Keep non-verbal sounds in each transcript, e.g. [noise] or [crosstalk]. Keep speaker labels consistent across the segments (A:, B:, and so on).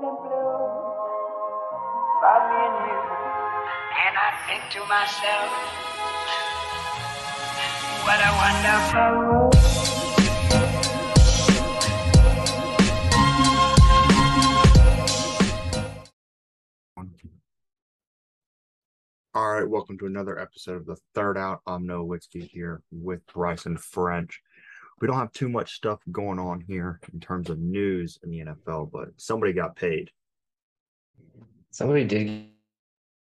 A: blue. About me and you. And I think to myself, what a wonderful world.
B: All right, welcome to another episode of the Third Out. I'm Noah Witzke here with Bryson French. We don't have too much stuff going on here in terms of news in the NFL, but somebody got paid.
C: Somebody did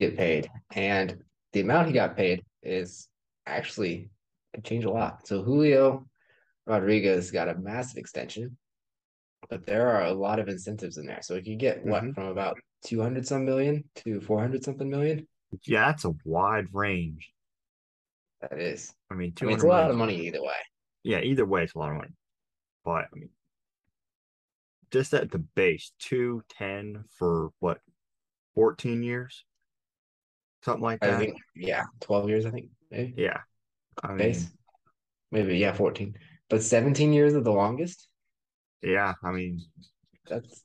C: get paid, and the amount he got paid is actually could change a lot. So Julio Rodriguez got a massive extension, but there are a lot of incentives in there. So he could get what
B: Mhm.
C: from about two hundred some million to four hundred something million.
B: Yeah, that's a wide range.
C: That is,
B: I mean,
C: I mean, it's a lot of money either way.
B: Yeah, either way, it's a lot of money. But I mean, just at the base, two ten for what, fourteen years, something like
C: I
B: that.
C: think, yeah, twelve years. I think maybe
B: yeah, I mean,
C: base, maybe yeah, fourteen. But seventeen years of the longest.
B: yeah, I mean,
C: That's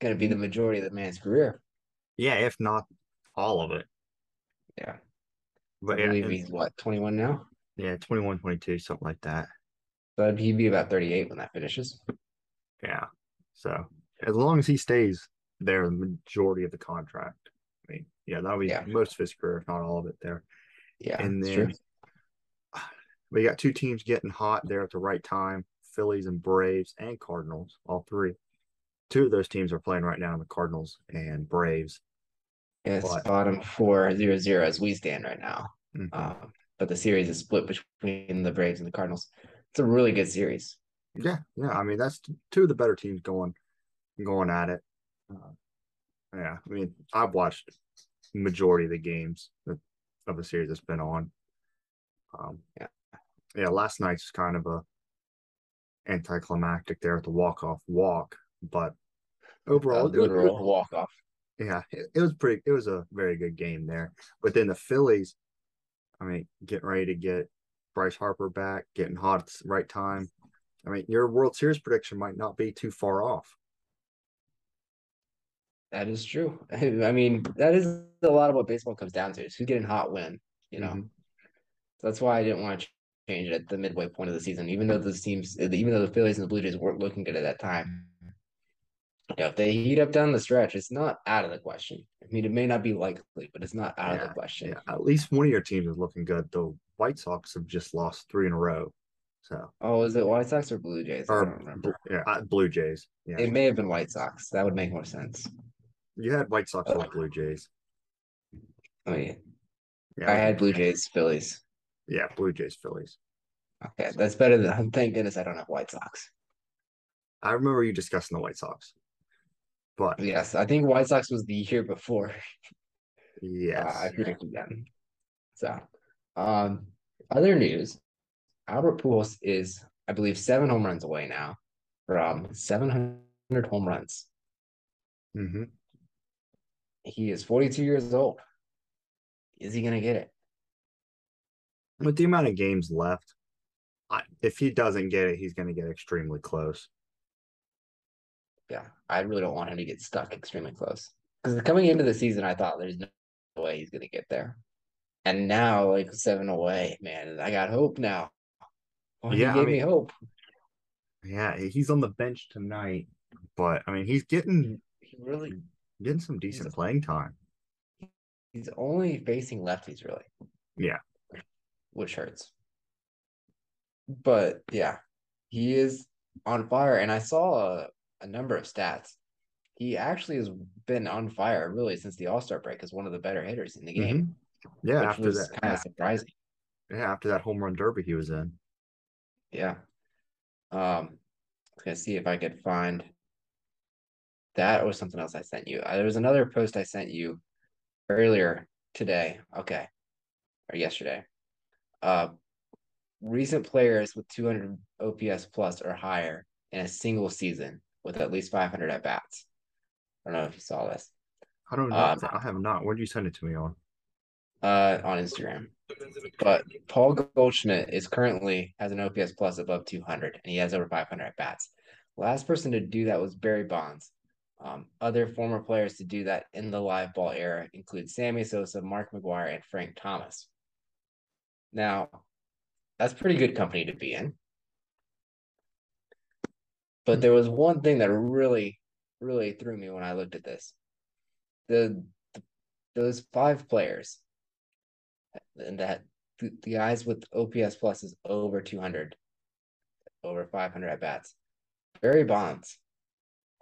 C: going to be the majority of the man's career.
B: yeah, if not all of it.
C: Yeah,
B: But
C: I
B: yeah,
C: believe he's what twenty one now.
B: yeah, 21, 22, something like that.
C: So he'd be about 38 when that finishes.
B: Yeah. So as long as he stays there, the majority of the contract. I mean, yeah, that'll be
C: Yeah.
B: most of his career, if not all of it there.
C: Yeah,
B: and then [sighs] we got two teams getting hot there at the right time Phillies and Braves and Cardinals, all three. Two of those teams are playing right now, the Cardinals and Braves.
C: Yeah, it's
B: but-
C: bottom four zero zero as we stand right now.
B: Mhm.
C: Um, but the series is split between the Braves and the Cardinals. It's a really good series.
B: Yeah, yeah. I mean, that's two of the better teams going going at it. Uh, yeah, I mean, I've watched majority of the games of the series that's been on. Um,
C: Yeah.
B: yeah. Last night's kind of a anticlimactic there at the walk off walk, but overall, it was-
C: walk off.
B: yeah, it, it was pretty. It was a very good game there. But then the Phillies, I mean, getting ready to get Bryce Harper back, getting hot at the right time. I mean, your World Series prediction might not be too far off.
C: That is true. [laughs] I mean, that is a lot of what baseball comes down to. Is who's getting hot when, you know.
B: Mhm.
C: So that's why I didn't want to change it at the midway point of the season, even though those teams, even though the Phillies and the Blue Jays weren't looking good at that time. You know, if they heat up down the stretch, it's not out of the question. I mean, it may not be likely, but it's not out of the question.
B: Yeah, at least one of your teams is looking good. The White Sox have just lost three in a row. So,
C: Oh, is it White Sox or Blue Jays?
B: Or yeah, Blue Jays. Yeah,
C: It may have been White Sox. That would make more sense.
B: you had White Sox or Blue Jays.
C: Oh yeah,
B: Yeah,
C: I had Blue Jays, Phillies.
B: yeah, Blue Jays, Phillies.
C: Okay, that's better than. [laughs] Thank goodness I don't have White Sox.
B: I remember you discussing the White Sox, but
C: Yes, I think White Sox was the year before.
B: yes,
C: Uh, I predicted them. So, um, other news: Albert Pujols is, I believe, seven home runs away now from 700 home runs.
B: hmm
C: He is 42 years old. Is he gonna get it?
B: with the amount of games left, I, if he doesn't get it, he's going to get extremely close.
C: Yeah, I really don't want him to get stuck extremely close. Because coming into the season, I thought there's no way he's gonna get there. And now, like seven away, man, I got hope now. Well,
B: Yeah, I
C: he gave me
B: mean-
C: hope.
B: Yeah, he's on the bench tonight, but I mean, he's getting
C: He really
B: getting some decent playing time.
C: he's only facing lefties, really.
B: Yeah.
C: Which hurts. But yeah, he is on fire. And I saw a, a number of stats. He actually has been on fire really since the All-Star break as one of the better hitters in the game. Mm-hmm.
B: Yeah,
C: which
B: after
C: was
B: that,
C: kind
B: yeah,
C: of surprising.
B: yeah, after that home run derby he was in.
C: Yeah. Um, I was gonna see if I could find that or something else I sent you. Uh, there was another post I sent you earlier today. Okay. Or yesterday. Uh, recent players with 200 OPS plus or higher in a single season with at least 500 at bats. I don't know if you saw this.
B: I don't know.
C: Um,
B: I have not. Where'd you send it to me on?
C: Uh on Instagram. But Paul Goldschmidt is currently has an OPS plus above 200 and he has over 500 at bats. Last person to do that was Barry Bonds. Um, other former players to do that in the live ball era include Sammy Sosa, Mark McGwire, and Frank Thomas. Now, that's pretty good company to be in. But there was one thing that really, really threw me when I looked at this. The, the those five players and that the, the guys with OPS plus is over 200, over 500 at bats. Barry Bonds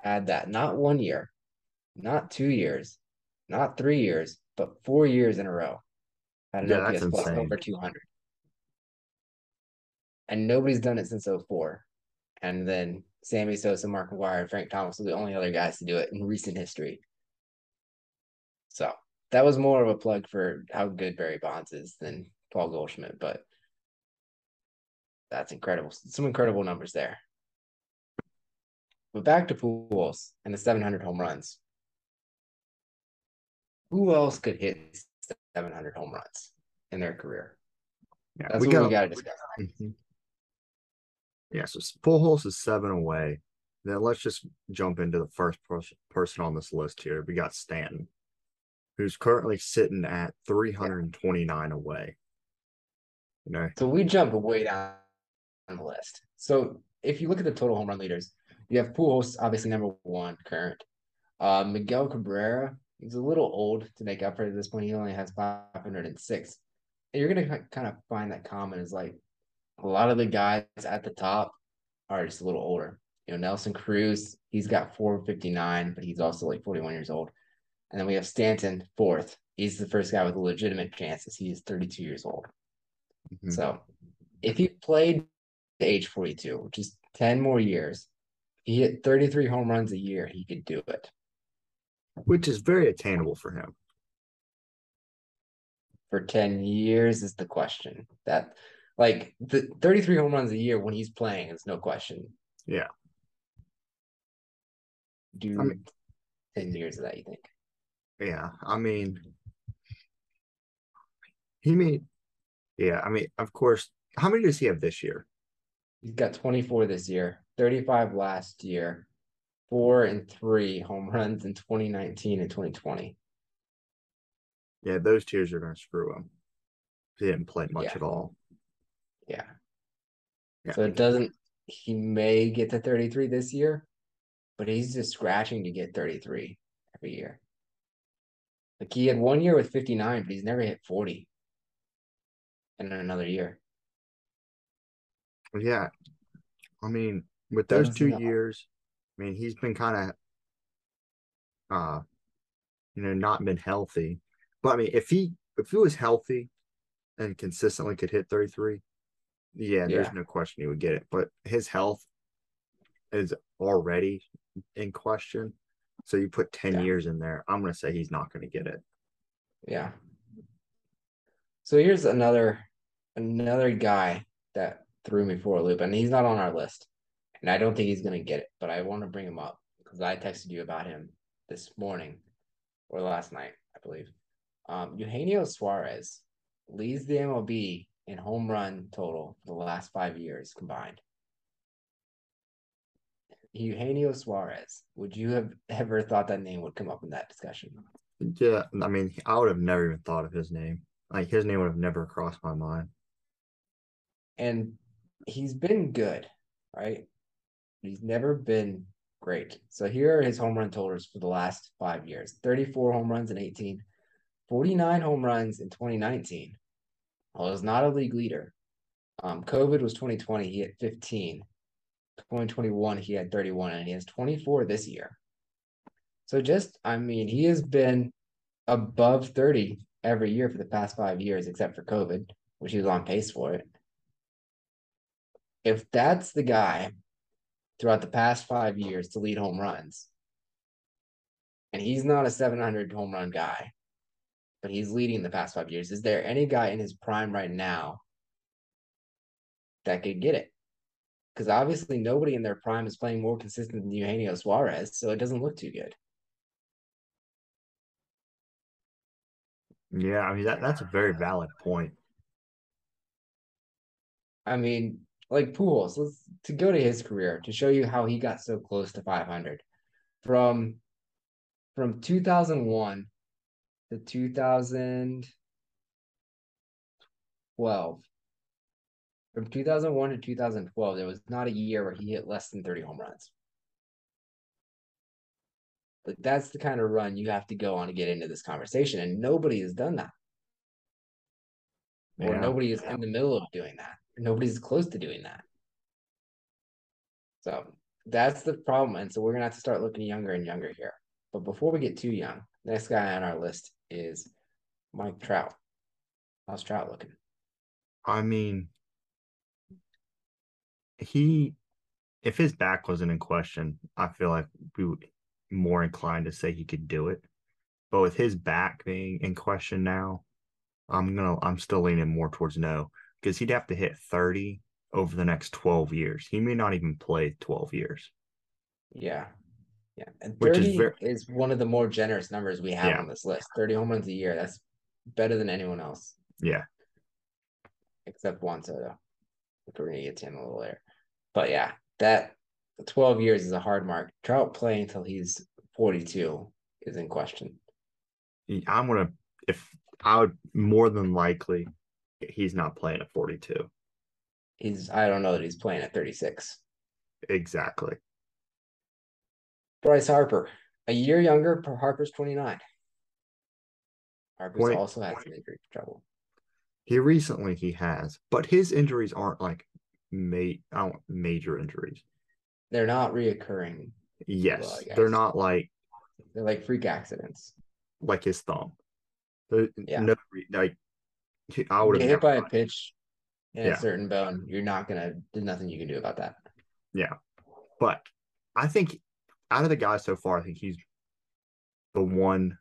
C: had that not one year, not two years, not three years, but four years in a row. Had an
B: Yeah,
C: OPS plus
B: insane.
C: over 200. And nobody's done it since 04. And then Sammy Sosa, Mark McGwire, and Frank Thomas were the only other guys to do it in recent history. So that was more of a plug for how good Barry Bonds is than Paul Goldschmidt, but that's incredible. Some incredible numbers there. But back to Pujols and the 700 home runs. Who else could hit 700 home runs in their career?
B: Yeah,
C: That's
B: we
C: what
B: got
C: we got to discuss.
B: Mhm. Yeah, so Pujols is seven away. Then let's just jump into the first person on this list here. We got Stanton, who's currently sitting at 329 away. You know,
C: So we jump way down on the list. So if you look at the total home run leaders, you have Pujols, obviously number one current. Uh, Miguel Cabrera, he's a little old to make up for at this point. He only has 506. And you're going to kind of find that common is like a lot of the guys at the top are just a little older. You know, Nelson Cruz, he's got 459, but he's also like 41 years old. And then we have Stanton, fourth. He's the first guy with legitimate chances. He is 32 years old.
B: Mhm.
C: So if he played to age 42, which is 10 more years, he hit 33 home runs a year, he could do it.
B: which is very attainable for him.
C: For 10 years is the question. That like the 33 home runs a year when he's playing is no question.
B: Yeah.
C: Do
B: I mean-
C: 10 years of that, you think?
B: Yeah, I mean, he made, yeah, I mean, of course, how many does he have this year?
C: He's got 24 this year, 35 last year, four and three home runs in 2019 and 2020.
B: Yeah, those tears are going to screw him. He didn't play much
C: Yeah.
B: at all.
C: Yeah.
B: Yeah.
C: So it doesn't, he may get to 33 this year, but he's just scratching to get 33 every year. Like he had one year with 59, but he's never hit 40 in another year.
B: Yeah, I mean, with those two years, I mean, he's been kind of, uh, you know, not been healthy. But I mean, if he if he was healthy and consistently could hit 33, yeah, there's no question he would get it. But his health is already in question. So you put 10
C: Yeah.
B: years in there, I'm gonna say he's not gonna get it.
C: Yeah. So here's another another guy that threw me for a loop, and he's not on our list. And I don't think he's gonna get it, but I want to bring him up because I texted you about him this morning or last night, I believe. Um, Eugenio Suarez leads the MLB in home run total for the last five years combined. Eugenio Suarez, would you have ever thought that name would come up in that discussion?
B: Yeah, I mean, I would have never even thought of his name. Like his name would have never crossed my mind.
C: and he's been good, right? He's never been great. So here are his home run totals for the last five years 34 home runs in 18, 49 home runs in 2019. Well, he's not a league leader. Um, COVID was 2020, he had 15. 2021, he had 31, and he has 24 this year. So just, I mean, he has been above 30 every year for the past five years, except for COVID, which he was on pace for it if that's the guy throughout the past five years to lead home runs, and he's not a 700 home run guy, but he's leading the past five years, is there any guy in his prime right now that could get it? Because obviously nobody in their prime is playing more consistent than Eugenio Suarez, so it doesn't look too good.
B: Yeah, I mean that that's a very valid point.
C: I mean, like Pujols, let's to go to his career to show you how he got so close to 500. From from 2001 to 2012. From 2001 to 2012, there was not a year where he hit less than 30 home runs. Like that's the kind of run you have to go on to get into this conversation, and nobody has done that. Or nobody is in the middle of doing that. Nobody's close to doing that. So that's the problem. And so we're gonna have to start looking younger and younger here. But before we get too young, next guy on our list is Mike Trout. How's Trout looking?
B: I mean, he, if his back wasn't in question, I feel like we would more inclined to say he could do it. But with his back being in question now, I'm gonna, I'm still leaning more towards no because he'd have to hit 30 over the next 12 years. He may not even play 12 years.
C: Yeah. Yeah. And
B: Which is
C: 30
B: ver-
C: is one of the more generous numbers we have
B: Yeah.
C: on this list. 30 home runs a year. That's better than anyone else,
B: Yeah.
C: except Juan Soto. Which we're gonna get to him a little later. But yeah, that 12 years is a hard mark. Trout playing until he's 42 is in question.
B: I'm gonna, if I would more than likely, he's not playing at 42.
C: He's I don't know that he's playing at 36.
B: Exactly.
C: Bryce Harper, a year younger, per Harper's 29. Harper's
B: Twenty-
C: also had some injury trouble.
B: He recently he has, but his injuries aren't like ma- I don't major injuries.
C: They're not reoccurring.
B: Yes,
C: I
B: they're not like
C: They're like freak accidents.
B: like his thumb.
C: Yeah.
B: No, like I would
C: get
B: have
C: hit by a pitch in
B: Yeah.
C: a certain bone, you're not gonna there's nothing you can do about that.
B: Yeah, but I think out of the guys so far, I think he's the one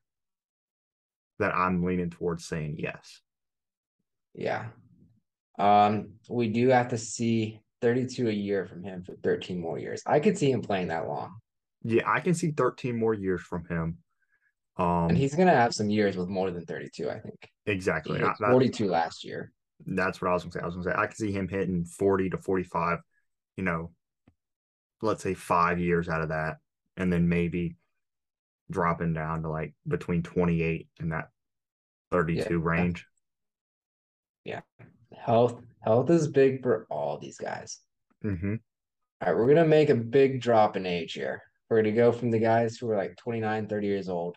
B: that I'm leaning towards saying yes.
C: Yeah. Um, we do have to see 32 a year from him for 13 more years. I could see him playing that long.
B: Yeah, I can see 13 more years from him. Um,
C: And he's gonna have some years with more than 32, I think.
B: Exactly. I- that-
C: 42 last year.
B: that's what I was gonna say. I was gonna say I can see him hitting 40 to 45, you know, let's say five years out of that, and then maybe dropping down to like between 28 and that 32 range.
C: Health, health is big for all these guys.
B: hmm
C: All right, we're gonna make a big drop in age here. We're gonna go from the guys who are like 29, 30 years old.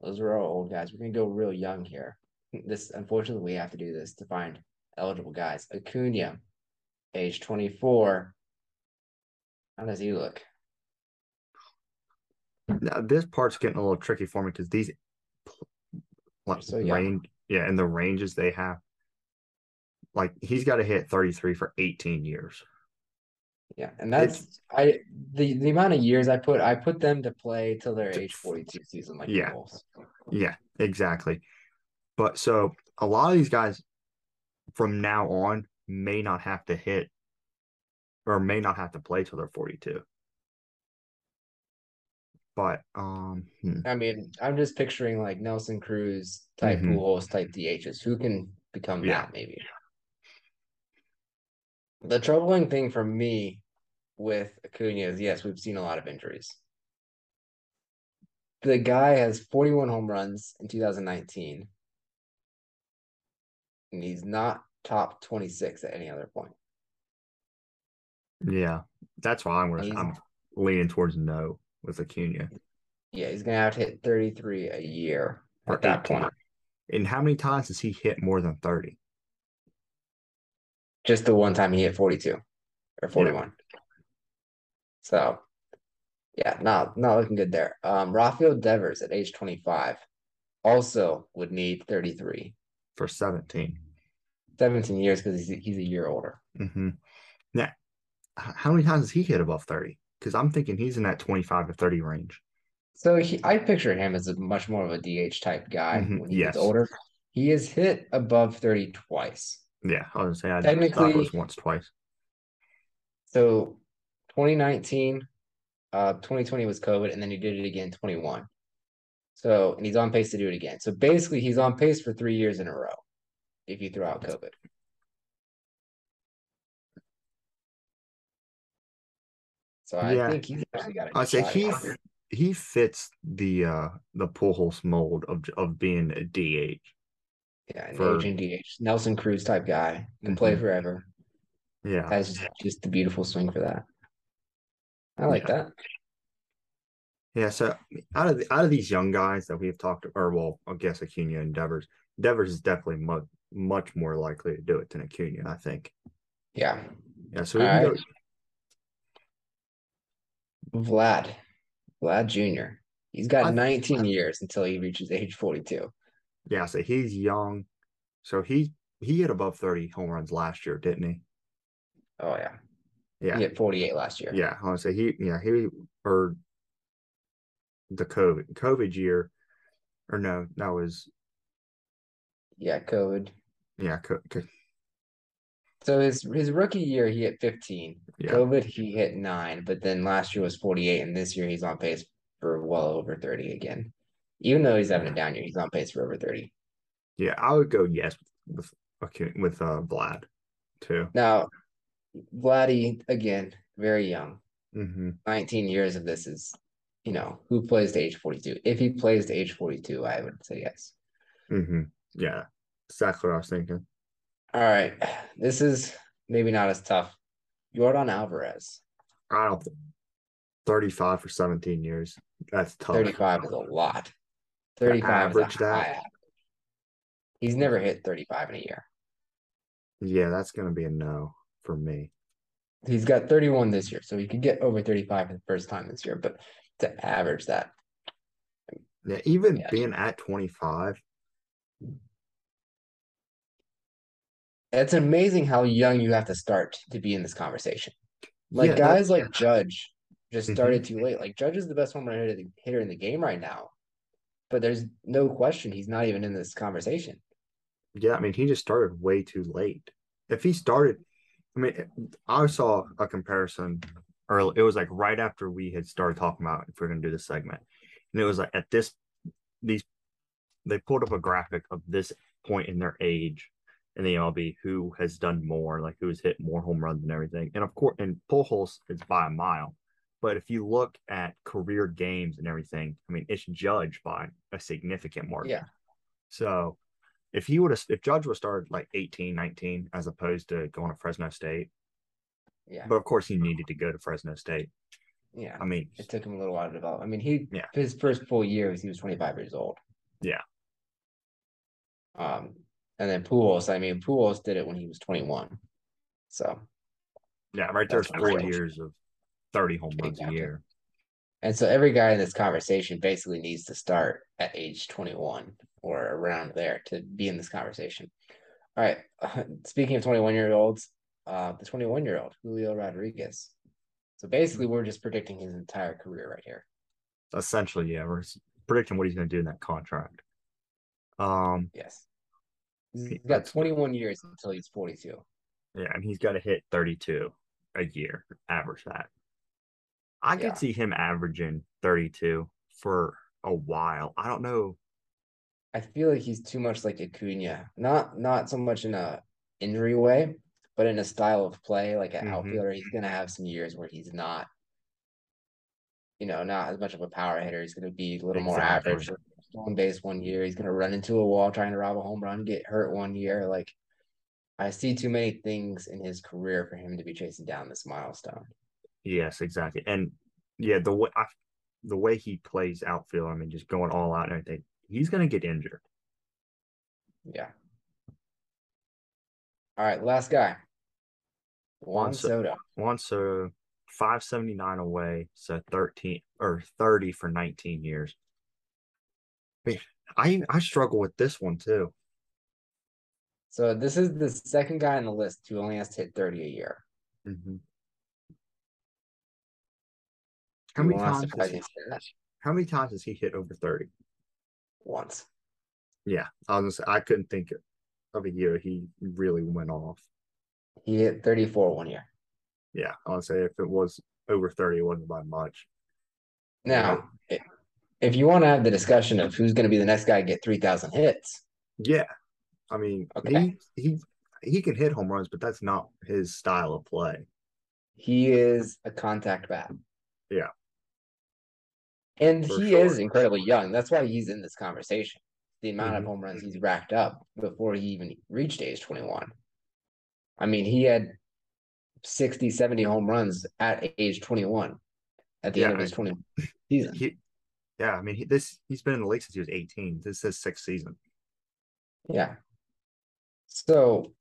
C: Those are our old guys. We're gonna go real young here. This unfortunately we have to do this to find eligible guys. Acuna, age 24. How does he look?
B: Now this part's getting a little tricky for me because these like
C: so
B: range, yeah, and the ranges they have, like he's got to hit 33 for 18 years.
C: Yeah, and that's I the the amount of years I put I put them to play till their age 42 season like
B: Yeah. Yeah, exactly. But so a lot of these guys from now on may not have to hit or may not have to play till they're 42. But um hmm,
C: I mean, I'm just picturing like Nelson Cruz type. Pujols type DHs who can become
B: Yeah.
C: that maybe. The troubling thing for me with Acuna is yes, we've seen a lot of injuries. The guy has 41 home runs in 2019, and he's not top 26 at any other point.
B: yeah, that's why I'm I'm leaning towards no with Acuna
C: Yeah, he's gonna have to hit 33 a year at that point.
B: And how many times has he hit more than 30?
C: Just the one time he hit 42 or 41. So yeah, not not looking good there. Um Rafael Devers at age 25 also would need 33.
B: For 17.
C: 17 years because he's he's a year older.
B: Mm-hmm. Now, how many times has he hit above 30? Because I'm thinking he's in that 25 to 30 range.
C: So he, I picture him as a much more of a DH type guy
B: Mhm,
C: when he
B: yes.
C: gets older. He has hit above 30 twice.
B: Yeah, I was gonna say I
C: Technically-
B: it was once, twice.
C: So 2019, uh 2020 was COVID, and then he did it again 21. So and he's on pace to do it again. So basically he's on pace for three years in a row if you throw out COVID. So I
B: Yeah.
C: think he's actually got
B: I say
C: here.
B: he fits the uh the Pujols mold of of being a DH.
C: Yeah, an
B: For-
C: aging DH, Nelson Cruz type guy can play
B: Mhm.
C: forever.
B: Yeah,
C: That's just, the beautiful swing for that. I like that.
B: yeah. So out of the, out of these young guys that we've talked, or well, I guess Acuna and Devers. Devers is definitely much much more likely to do it than Acuna, I think.
C: Yeah,
B: Yeah, so we can
C: right. Vlad, Vlad Jr. He's got
B: I-
C: 19 years until he reaches age 42.
B: Yeah, so he's young. So he he hit above thirty home runs last year, didn't he?
C: Oh yeah,
B: Yeah,
C: he hit 48 last year.
B: Yeah, I want to say he, yeah, he or the COVID COVID year, or no, that was
C: yeah, COVID.
B: yeah, co- co-
C: So his his rookie year he hit 15.
B: yeah,
C: COVID he hit nine, but then last year was 48, and this year he's on pace for well over 30 again. Even though he's having a down year, he's on pace for over 30.
B: yeah. I would go yes with okay with uh Vlad too.
C: Now, Vladdy again, very young.
B: Mm-hmm.
C: 19 years of this is, you know, who plays to age 42? If he plays to age 42, I would say yes.
B: Mm-hmm. Yeah, exactly what I was thinking.
C: All right. This is maybe not as tough. Yordan Alvarez,
B: I don't think thirty-five for seventeen years. That's tough.
C: 35 is a lot. 35 is a
B: average that?
C: average. He's never hit 35 in a year.
B: Yeah, that's gonna be a no for me.
C: He's got 31 this year, so he could get over 35 for the first time this year. But to average that,
B: Yeah, even
C: Yeah.
B: being at twenty-five.
C: it's amazing how young you have to start to be in this conversation. Like
B: yeah,
C: guys like Judge just
B: Mhm.
C: started too late. Like Judge is the best home run hitter in the game right now, but there's no question he's not even in this conversation.
B: Yeah, I mean, he just started way too late. If he started, I mean, I saw a comparison early. It was like right after we had started talking about if we're going to do this segment, and it was like at this, these, they pulled up a graphic of this point in their age, and the MLB who has done more, like who has hit more home runs and everything. And of course, and Pujols is by a mile. But if you look at career games and everything, I mean, it's judged by a significant margin.
C: Yeah.
B: So if he would have, if Judge would started like 18, 19, as opposed to going to Fresno State,
C: Yeah.
B: but of course he needed to go to Fresno State.
C: Yeah.
B: I mean,
C: It took him a little while to develop. I mean, he
B: Yeah.
C: his first full year was he was 25 years old.
B: Yeah.
C: Um, and then Pujols, I mean, Pujols did it when he was 21. So,
B: yeah, right there's four years of 30 home runs
C: Exactly.
B: a year.
C: and so every guy in this conversation basically needs to start at age 21 or around there to be in this conversation. All right. [laughs] Speaking of 21 year olds, uh, the 21 year old Julio Rodriguez. So basically, we're just predicting his entire career right here.
B: Essentially, yeah, we're predicting what he's going to do in that contract. Um,
C: Yes. He's
B: He-
C: got 21 years until he's 42.
B: yeah, and he's got to hit 32 a year, average that. I
C: Yeah.
B: could see him averaging 32 for a while. I don't know.
C: I feel like he's too much like Acuna, not not so much in a injury way, but in a style of play, like an
B: Mhm.
C: outfielder. He's gonna have some years where he's not, you know, not as much of a power hitter. He's gonna be a little more average. Stolen base one year, he's gonna run into a wall trying to rob a home run, get hurt one year. Like I see too many things in his career for him to be chasing down this milestone.
B: Yes, exactly. And yeah, the way I, the way he plays outfield, I mean, just going all out and everything, he's going to get injured.
C: Yeah. All right, last guy. Juan
B: Juan
C: Soto.
B: Juan Soto 579 away, so 13 or 30 for 19 years. I I I struggle with this one too.
C: So this is the second guy on the list who only has to hit 30 a year.
B: Mhm. How many times? Has he, how many times has he hit over 30?
C: Once.
B: Yeah, I was say, I couldn't think of a year he really went off.
C: He hit 34 one year.
B: Yeah, I would say if it was over 30, it wasn't by much.
C: Now, if you want to have the discussion of who's going to be the next guy to get 3,000 hits,
B: Yeah, I mean,
C: Okay.
B: he he he can hit home runs, but that's not his style of play.
C: he is a contact bat.
B: Yeah.
C: And
B: For
C: he
B: sure.
C: is incredibly young. That's why he's in this conversation. The amount
B: Mhm.
C: of home runs he's racked up before he even reached age 21. I mean, he had 60, 70 home runs at age 21 at the
B: Yeah,
C: end of his 20 season.
B: He, yeah, I mean, he, this he's been in the league since he was 18. This is his sixth season.
C: Yeah. So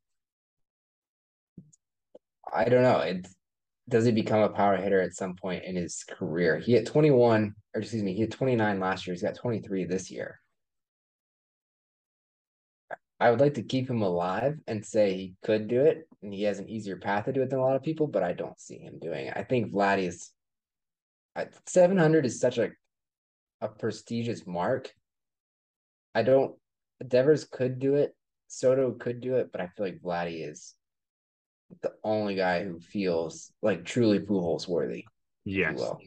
C: I don't know. It does he become a power hitter at some point in his career? He had 21, or excuse me, he had 29 last year. He's got 23 this year. I would like to keep him alive and say he could do it, and he has an easier path to do it than a lot of people, but I don't see him doing it. I think Vladdy is 700 is such a a prestigious mark. I don't Devers could do it, Soto could do it, but I feel like Vladdy is the only guy who feels like truly Pujols worthy.
B: Yes.
C: will.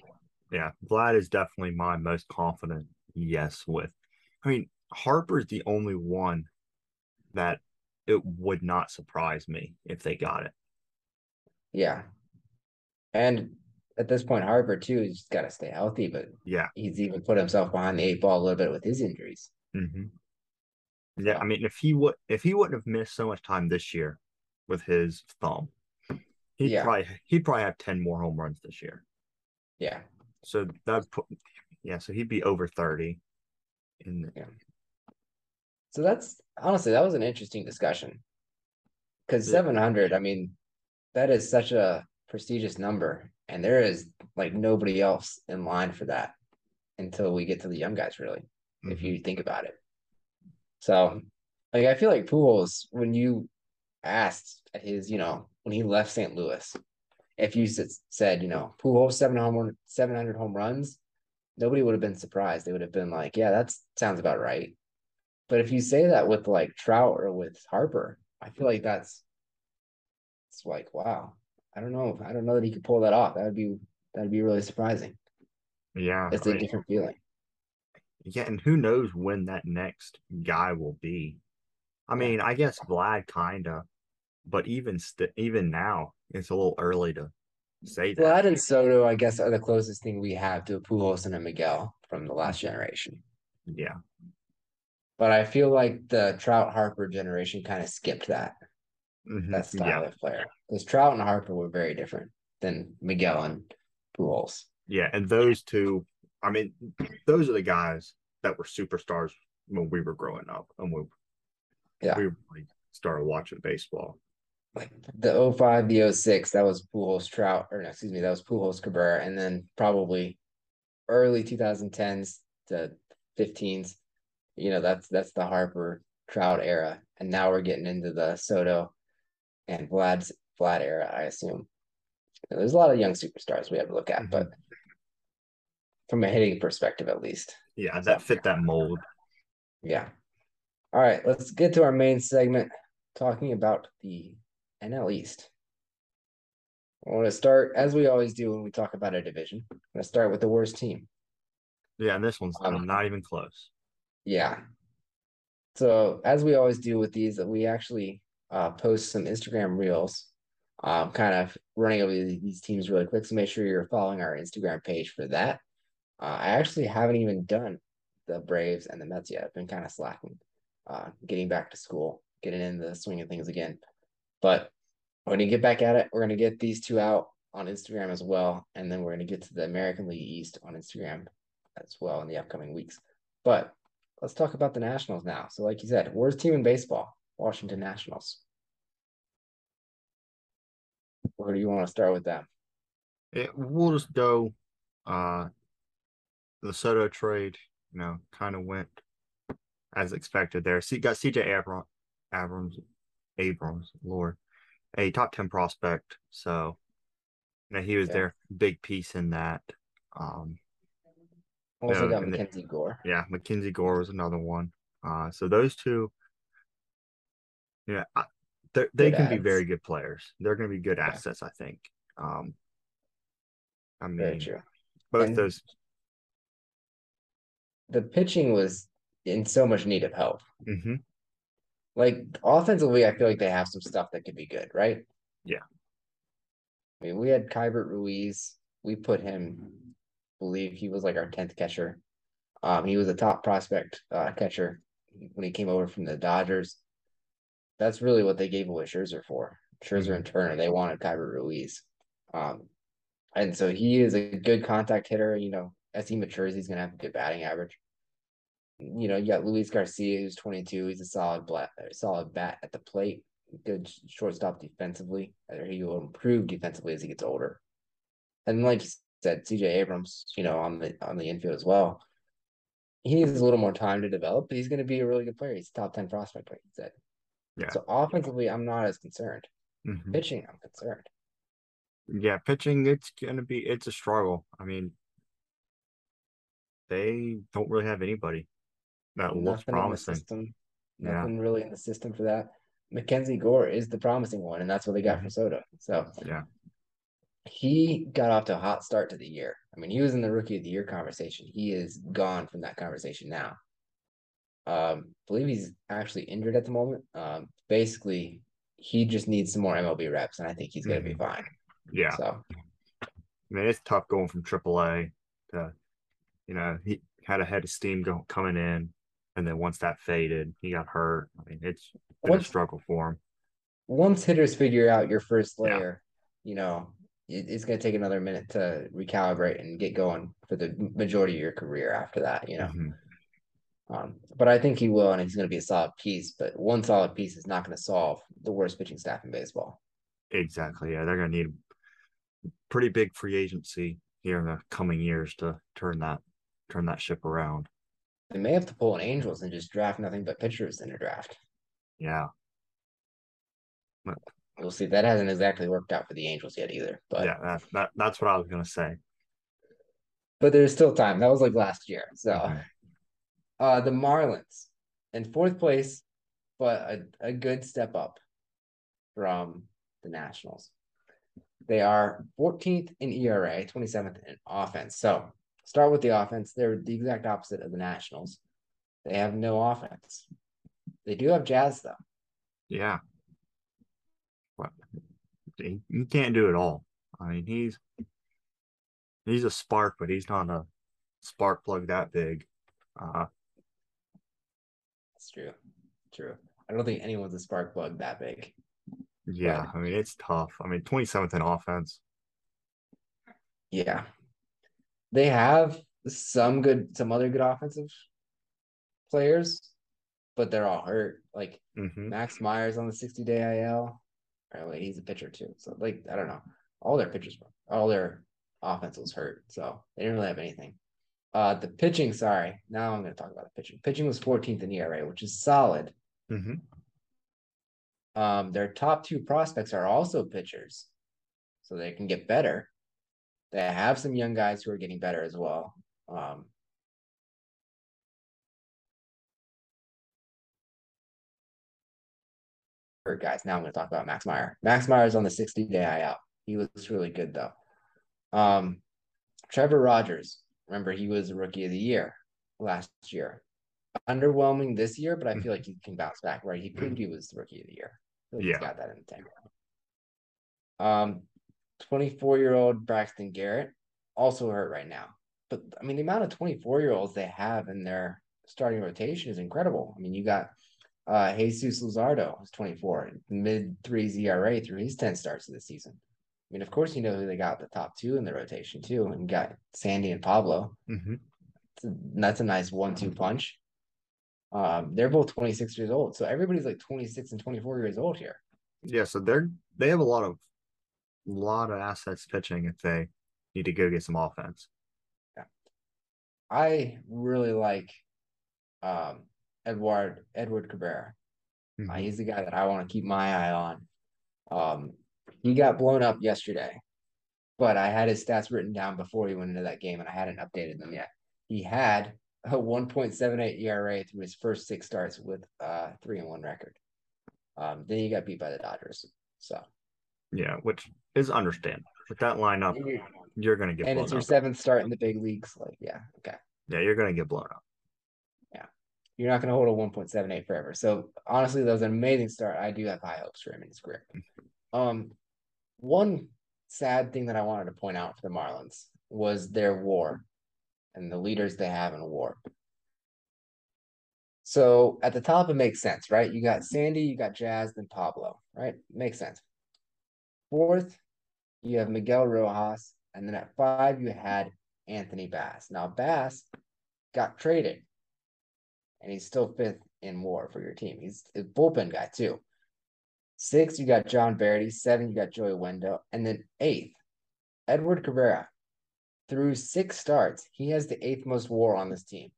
B: Yeah. Vlad is definitely my most confident yes with. I mean, Harper's the only one that it would not surprise me if they got it.
C: Yeah. And at this point, Harper too, he's got to stay healthy, but
B: Yeah.
C: he's even put himself behind the eight ball a little bit with his injuries.
B: hmm Yeah, I mean, if he would, if he wouldn't have missed so much time this year with his thumb, he'd
C: Yeah.
B: probably he'd probably have ten more home runs this year.
C: Yeah.
B: So that put, yeah, so he'd be over thirty. In
C: So that's honestly that was an interesting discussion. Because
B: Yeah.
C: 700, I mean, that is such a prestigious number, and there is like nobody else in line for that until we get to the young guys, really, if
B: Mhm.
C: you think about it. So, like, I feel like Pujols, when you asked at his, you know, when he left St. Louis, if you said, you know, Pujols seven home 700 home runs, nobody would have been surprised. They would have been like, yeah, that sounds about right. But if you say that with like Trout or with Harper, I feel like that's it's like wow. I don't know. I don't know that he could pull that off. That would be that would be really surprising.
B: yeah,
C: It's a different feeling.
B: yeah, and who knows when that next guy will be? I mean, I guess Vlad kinda, but even st- even now, it's a little early to say that.
C: Vlad and Soto, I guess, are the closest thing we have to a Pujols and a Miguel from the last generation.
B: Yeah,
C: But I feel like the Trout Harper generation kind of skipped that
B: Mhm.
C: that style
B: yeah,
C: of player because Trout and Harper were very different than Miguel and Pujols.
B: yeah, and those two, I mean, those are the guys that were superstars when we were growing up, and we
C: Yeah.
B: we like, started watching baseball.
C: Like the 05, the 06, that was Pujols Trout, or no, excuse me, that was Pujols Cabrera, and then probably early 2010s to 15s, you know, that's that's the Harper Trout era. And now we're getting into the Soto and Vlad's Vlad era, I assume. There's a lot of young superstars we have to look at, but mm-hmm. from a hitting perspective at least.
B: Yeah, that fit that mold.
C: Yeah. All right, let's get to our main segment talking about the NL East. I want to start, as we always do when we talk about a division, I'm going to start with the worst team.
B: Yeah, and this one's
C: Um,
B: not even close.
C: Yeah. So, as we always do with these, that we actually uh, post some Instagram reels, um, kind of running over these teams really quick. So, make sure you're following our Instagram page for that. Uh, I actually haven't even done the Braves and the Mets yet. I've been kind of slacking, uh, getting back to school, getting in the swing of things again. But going to get back at it. We're going to get these two out on Instagram as well. And then we're going to get to the American League East on Instagram as well in the upcoming weeks. But let's talk about the Nationals now. So, like you said, worst team in baseball, Washington Nationals. Where do you want to start with them?
B: It, we'll just go. Uh, the Soto trade, you know, kind of went as expected there. See, got CJ Abrams, Abrams, Abrams, Lord, a top ten prospect. So, you know, he was
C: Yeah.
B: their big piece in that. Um,
C: Also
B: Yeah,
C: got
B: and the-
C: Mackenzie Gore.
B: yeah, Mackenzie Gore was another one. Uh, so those two, yeah, they
C: Good
B: can be very good players. They're going to be good assets, I think. Um, I mean, both
C: And-
B: those.
C: The pitching was in so much need of help.
B: hmm
C: Like offensively, I feel like they have some stuff that could be good, right?
B: Yeah.
C: I mean, we had Keibert Ruiz. We put him believe he was like our tenth catcher. Um, he was a top prospect uh, catcher when he came over from the Dodgers. That's really what they gave away Scherzer for. Scherzer and Turner. They wanted Keibert Ruiz. Um, and so he is a good contact hitter. You know, as he matures, he's going to have a good batting average. You know, you got Luis Garcia, who's 22. He's a solid black, solid bat at the plate. Good shortstop defensively. He will improve defensively as he gets older. And like you said, CJ Abrams, you know, on the on the infield as well. He needs a little more time to develop, but he's going to be a really good player. He's top 10 prospect, like you said.
B: Yeah.
C: So offensively, I'm not as concerned.
B: Mhm.
C: Pitching, I'm concerned.
B: Yeah, pitching it's gonna be it's a struggle. I mean, they don't really have anybody that looks
C: Nothing in the
B: promising.
C: system.
B: Yeah.
C: Nothing really in the system for that. Mackenzie Gore is the promising one, and that's what they got
B: Mhm.
C: for Soto. So
B: Yeah.
C: he got off to a hot start to the year. I mean, he was in the rookie of the year conversation. He is gone from that conversation now. Um, believe he's actually injured at the moment. Um, basically, he just needs some more MLB reps, and I think he's gonna be fine.
B: Yeah.
C: So
B: I mean, it's tough going from AAA to, you know, he had a head of steam go, coming in, and then once that faded, he got hurt. I mean, it's been
C: Once-
B: a struggle for him.
C: once hitters figure out your first
B: Yeah.
C: layer, you know, it, it's going to take another minute to recalibrate and get going for the majority of your career after that, you know.
B: Mhm.
C: Um, but I think he will, and he's going to be a solid piece. But one solid piece is not going to solve the worst pitching staff in baseball.
B: Exactly. Yeah, they're gonna need pretty big free agency here in the coming years to turn that turn that ship around.
C: They may have to pull an Angels and just draft nothing but pitchers in a draft.
B: Yeah.
C: We'll see. That hasn't exactly worked out for the Angels yet either. But
B: yeah, that, that that's what I was gonna say.
C: but there's still time. That was like last year. So
B: Mhm.
C: uh the Marlins in fourth place, but a, a good step up from the Nationals. They are 14th in ERA, 27th in offense. So start with the offense. They're the exact opposite of the Nationals. They have no offense. They do have Jazz though.
B: Yeah. What he, he can't do it all. I mean, he's he's a spark, but he's not a spark plug that big. Uh
C: That's true. True. I don't think anyone's a spark plug that big.
B: yeah, I mean it's tough. I mean, 27th in offense.
C: Yeah. They have some good some other good offensive players, but they're all hurt. Like
B: hmm
C: Max Meyer's on the 60 day IL. Or wait, he's a pitcher too. So like I don't know. All their pitchers all their offense was hurt. So they didn't really have anything. Uh the pitching, sorry. Now I'm gonna talk about the pitching. Pitching was 14th in the ERA, which is solid.
B: hmm
C: Um, their top two prospects are also pitchers, so they can get better. They have some young guys who are getting better as well. Um, guys, now I'm going to talk about Max Meyer. Max Meyer's on the 60 day IL. He was really good though. Um, Trevor Rogers, remember he was rookie of the year last year. Underwhelming this year, but I feel like he can bounce back. Right, he proved he was rookie of the year. Like
B: Yeah.
C: he's got that in the tank. Um, 24 year old Braxton Garrett also hurt right now. But I mean, the amount of 24 year olds they have in their starting rotation is incredible. I mean, you got uh Jesus Luzardo, who's 24, mid threes ERA through his 10 starts of the season. I mean, of course, you know who they got the top two in the rotation too, and got Sandy and Pablo.
B: hmm
C: That's a nice one-two punch. Um, they're both 26 years old, so everybody's like 26 and 24 years old here.
B: Yeah, so they're they have a lot of lot of assets pitching if they need to go get some offense. Yeah.
C: I really like um Edward Edward Cabrera. Uh,
B: Mhm.
C: he's the guy that I want to keep my eye on. Um, he got blown up yesterday, but I had his stats written down before he went into that game, and I hadn't updated them yet. He had a 1.78 ERA through his first six starts with a three and one record. Um, then he got beat by the Dodgers. So,
B: Yeah, which is understandable. With that lineup, you're gonna get
C: and it's your
B: up.
C: seventh start in the big leagues. Like, yeah, okay.
B: Yeah, you're gonna get blown up.
C: Yeah, you're not going to hold a 1.78 forever. So honestly, that was an amazing start. I do have high hopes for him in his career. Um, one sad thing that I wanted to point out for the Marlins was their war and the leaders they have in war. So at the top, it makes sense, right? You got Sandy, you got Jazz, then Pablo, right? Makes sense. Fourth, you have Miguel Rojas, and then at five, you had Anthony Bass. Now, Bass got traded, and he's still fifth in war for your team. He's a bullpen guy, too. Six, you got Jon Berti. Seven, you got Joey Wendle. And then eighth, Edward Cabrera. Through six starts, he has the eighth most war on this team.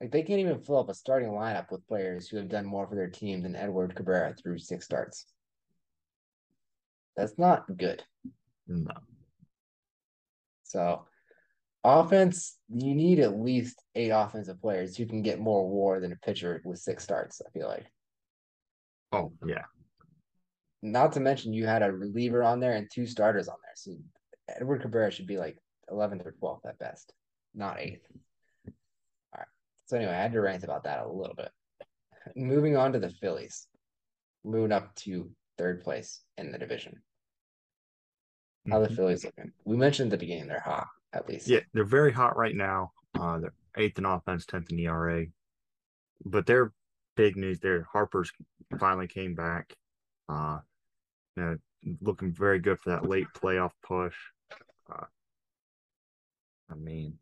C: Like they can't even fill up a starting lineup with players who have done more for their team than Edward Cabrera through six starts. That's not good.
B: No.
C: So, offense, you need at least eight offensive players who can get more war than a pitcher with six starts. I feel like.
B: Oh yeah.
C: Not to mention you had a reliever on there and two starters on there, so Edward Cabrera should be like 11th or 12th at best, not eighth. All right. So anyway, I had to rant about that a little bit. Moving on to the Phillies, moving up to third place in the division. How the
B: Mhm.
C: Phillies looking? We mentioned at the beginning they're hot, at least.
B: Yeah, they're very hot right now. Uh, they're eighth in offense, tenth in ERA, but they're big news there. Harper's finally came back. Uh, you know, looking very good for that late playoff push. Uh, I mean,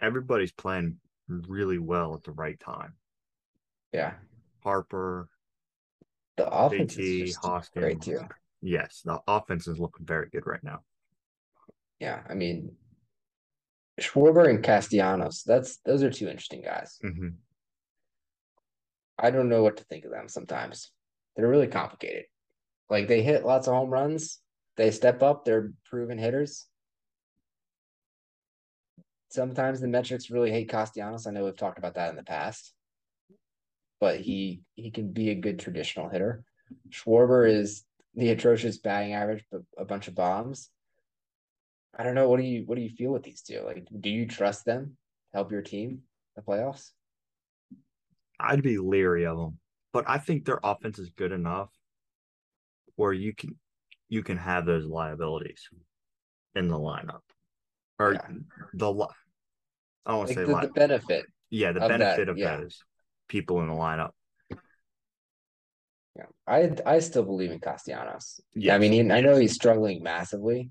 B: everybody's playing really well at the right time.
C: Yeah.
B: Harper,
C: The offense
B: JT,
C: is just
B: Hoskins.
C: great too.
B: Yes, the offense is looking very good right now.
C: Yeah, I mean, Schwarber and Castellanos. That's those are two interesting guys.
B: hmm
C: I don't know what to think of them sometimes. They're really complicated. Like they hit lots of home runs. They step up. They're proven hitters. Sometimes the metrics really hate Castellanos. I know we've talked about that in the past, but he he can be a good traditional hitter. Schwarber is the atrocious batting average, but a bunch of bombs. I don't know. What do you what do you feel with these two? Like, do you trust them to help your team in the playoffs?
B: I'd be leery of them, but I think their offense is good enough where you can you can have those liabilities in the lineup, or
C: Yeah.
B: the li- I don't want to
C: Like
B: say
C: the,
B: li-
C: the benefit
B: yeah the
C: of that,
B: benefit of
C: yeah.
B: those people in the lineup.
C: Yeah, I I still believe in Castellanos.
B: Yeah,
C: I mean, he, I know he's struggling massively,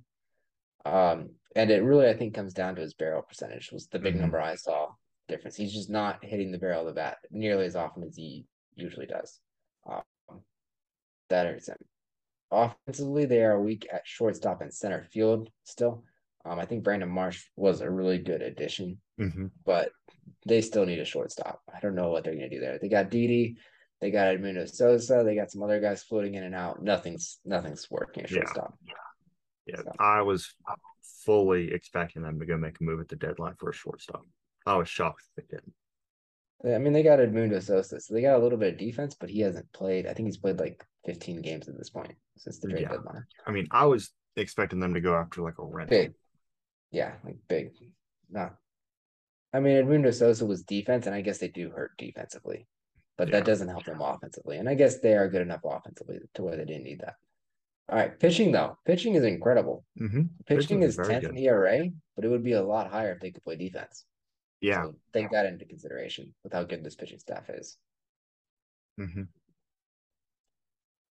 C: um, and it really I think comes down to his barrel percentage was the big
B: Mhm.
C: number I saw difference. He's just not hitting the barrel of the bat nearly as often as he usually does. Um, that hurts him. Offensively, they are weak at shortstop and center field still. Um, I think Brandon Marsh was a really good addition
B: hmm
C: but they still need a shortstop. I don't know what they're gonna do there. They got Didi, they got Edmundo Sosa, they got some other guys floating in and out. Nothing's nothing's working at
B: Yeah.
C: shortstop.
B: Yeah,
C: So-
B: I was fully expecting them to go make a move at the deadline for a shortstop. I was shocked they didn't.
C: I mean, they got Edmundo Sosa, so they got a little bit of defense, but he hasn't played. I think he's played like 15 games at this point since the trade
B: Yeah.
C: deadline.
B: I mean, I was expecting them to go after like a rental.
C: Big, yeah, like big. Not. I mean, Edmundo Sosa was defense, and I guess they do hurt defensively, but
B: Yeah.
C: that doesn't help them offensively. And I guess they are good enough offensively to where they didn't need that. All right, pitching though, pitching is incredible.
B: hmm
C: Pitching
B: is
C: is tenth in ERA, but it would be a lot higher if they could play defense.
B: Yeah.
C: So take that into consideration with how good this pitching staff is.
B: hmm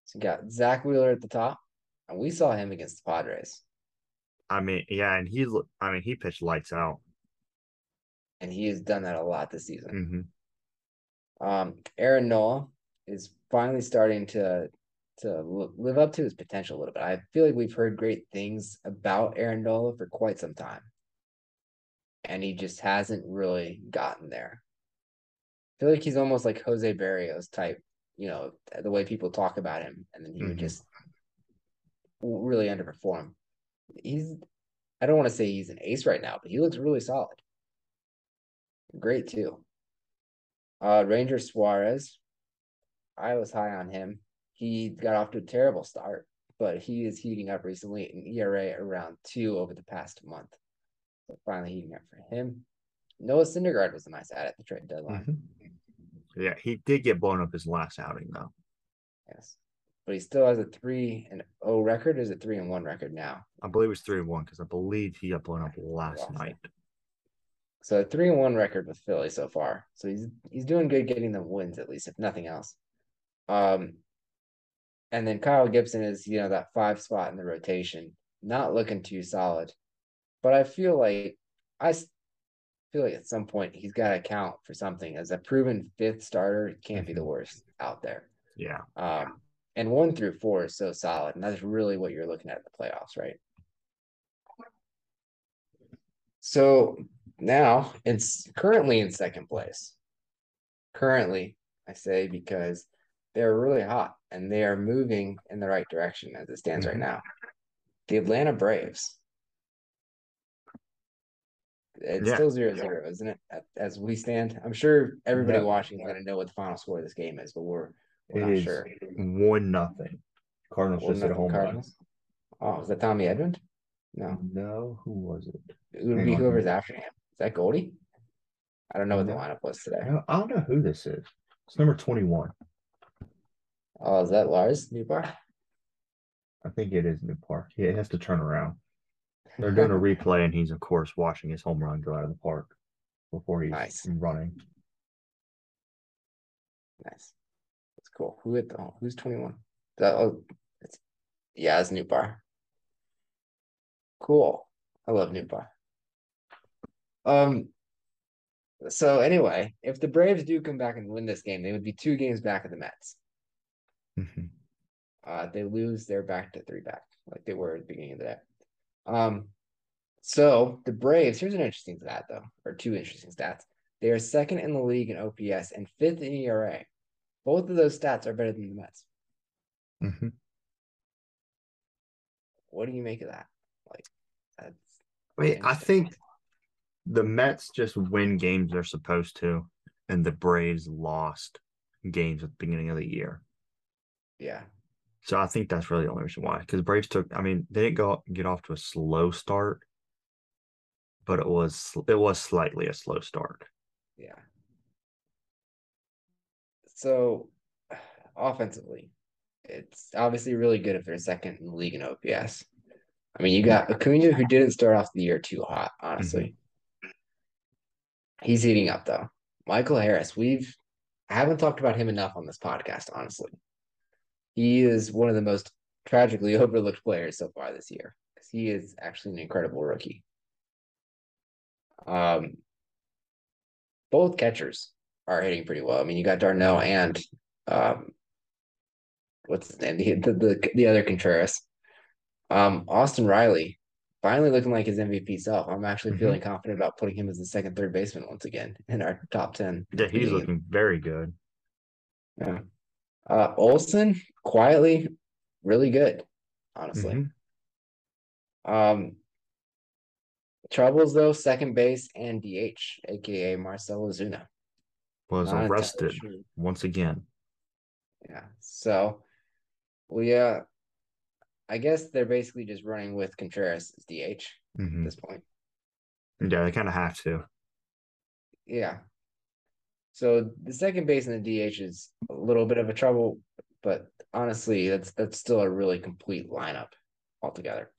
C: So you got Zack Wheeler at the top, and we saw him against the Padres,
B: I mean, yeah, and he, I mean, he pitched lights out.
C: and he has done that a lot this season.
B: hmm
C: Um, Aaron Nola is finally starting to to live up to his potential a little bit. I feel like we've heard great things about Aaron Nola for quite some time, and he just hasn't really gotten there. I feel like he's almost like Jose Berrios type, you know, the way people talk about him, and then he would
B: Mhm.
C: just really underperform. He's, I don't want to say he's an ace right now, but he looks really solid. Great too. Uh, Ranger Suarez, I was high on him. He got off to a terrible start, but he is heating up recently. An ERA around two over the past month. So finally heating up for him. Noah Syndergaard was a nice add at the trade deadline.
B: Yeah, he did get blown up his last outing though.
C: Yes. but he still has a three and O record. Or is it three and one record now?
B: I believe it's three and one because I believe he got blown up last
C: night. it. So a three and one record with Philly so far. So he's he's doing good getting them wins at least, if nothing else. Um and then Kyle Gibson is, you know, that five spot in the rotation, not looking too solid. But I feel like I feel like at some point he's got to count for something as a proven fifth starter. Can't be the worst out there.
B: Yeah.
C: Um, and one through four is so solid, and that's really what you're looking at in the playoffs, right? So now it's currently in second place. Currently, I say because they're really hot and they are moving in the right direction as it stands
B: Mhm.
C: right now. The Atlanta Braves. It's
B: Yeah.
C: still zero zero, isn't it? As we stand, I'm sure everybody
B: Yeah.
C: watching is going to know what the final score of this game is, but we're we're not sure.
B: one nothing. Cardinals
C: Well,
B: just
C: nothing
B: home run.
C: Cardinals. Oh, is that Tommy Edman? No,
B: No, who was it?
C: it would
B: Hang
C: be
B: on.
C: whoever's after him. Is that Goldie? I don't know what the lineup was today.
B: I don't, I don't know who this is. It's number 21.
C: Oh, is that Lars Nootbaar?
B: I think it is New Park. Yeah, it has to turn around. They're [laughs] doing a replay, and he's, of course, watching his home run go out of the park before he's
C: Nice.
B: running.
C: Nice. That's cool. Who hit the oh, who's 21? That oh it's yeah, it's Nootbaar. Cool. I love Nootbaar. Um so anyway, if the Braves do come back and win this game, they would be two games back of the Mets.
B: Mhm.
C: Uh, they lose, they're back to three back, like they were at the beginning of the day. Um, so the Braves, here's an interesting stat though, or two interesting stats. They are second in the league in OPS and fifth in ERA. Both of those stats are better than the Mets.
B: Mm-hmm.
C: What do you make of that? Like, that's
B: I mean, I think the Mets just win games they're supposed to, and the Braves lost games at the beginning of the year.
C: yeah,
B: So I think that's really the only reason why. Because Braves took, I mean, they didn't go get off to a slow start, but it was it was slightly a slow start.
C: yeah. So [sighs] offensively, it's obviously really good if they're second in the league in OPS. I mean, you got Acuna who didn't start off the year too hot, honestly. Mm-hmm. He's heating up though. Michael Harris, we've I haven't talked about him enough on this podcast, honestly. He is one of the most tragically [laughs] overlooked players so far this year because he is actually an incredible rookie. Um, both catchers are hitting pretty well. I mean, you got d'Arnaud and um, what's his name? The [laughs] the the, the other Contreras. Um, Austin Riley finally looking like his MVP self. I'm actually
B: Mhm.
C: feeling confident about putting him as the second third baseman once again [laughs] in our top ten.
B: Yeah, he's looking very good.
C: Yeah. Uh, Olson quietly really good, honestly.
B: Mhm.
C: Um, troubles though, second base and DH, aka Marcell Ozuna.
B: Was
C: Not
B: arrested once again.
C: Yeah. So, well, yeah, I guess they're basically just running with Contreras as DH at
B: Mhm.
C: this point.
B: Yeah, they kind of have to.
C: Yeah. So the second base and the DH is a little bit of a trouble, but honestly, that's that's still a really complete lineup altogether.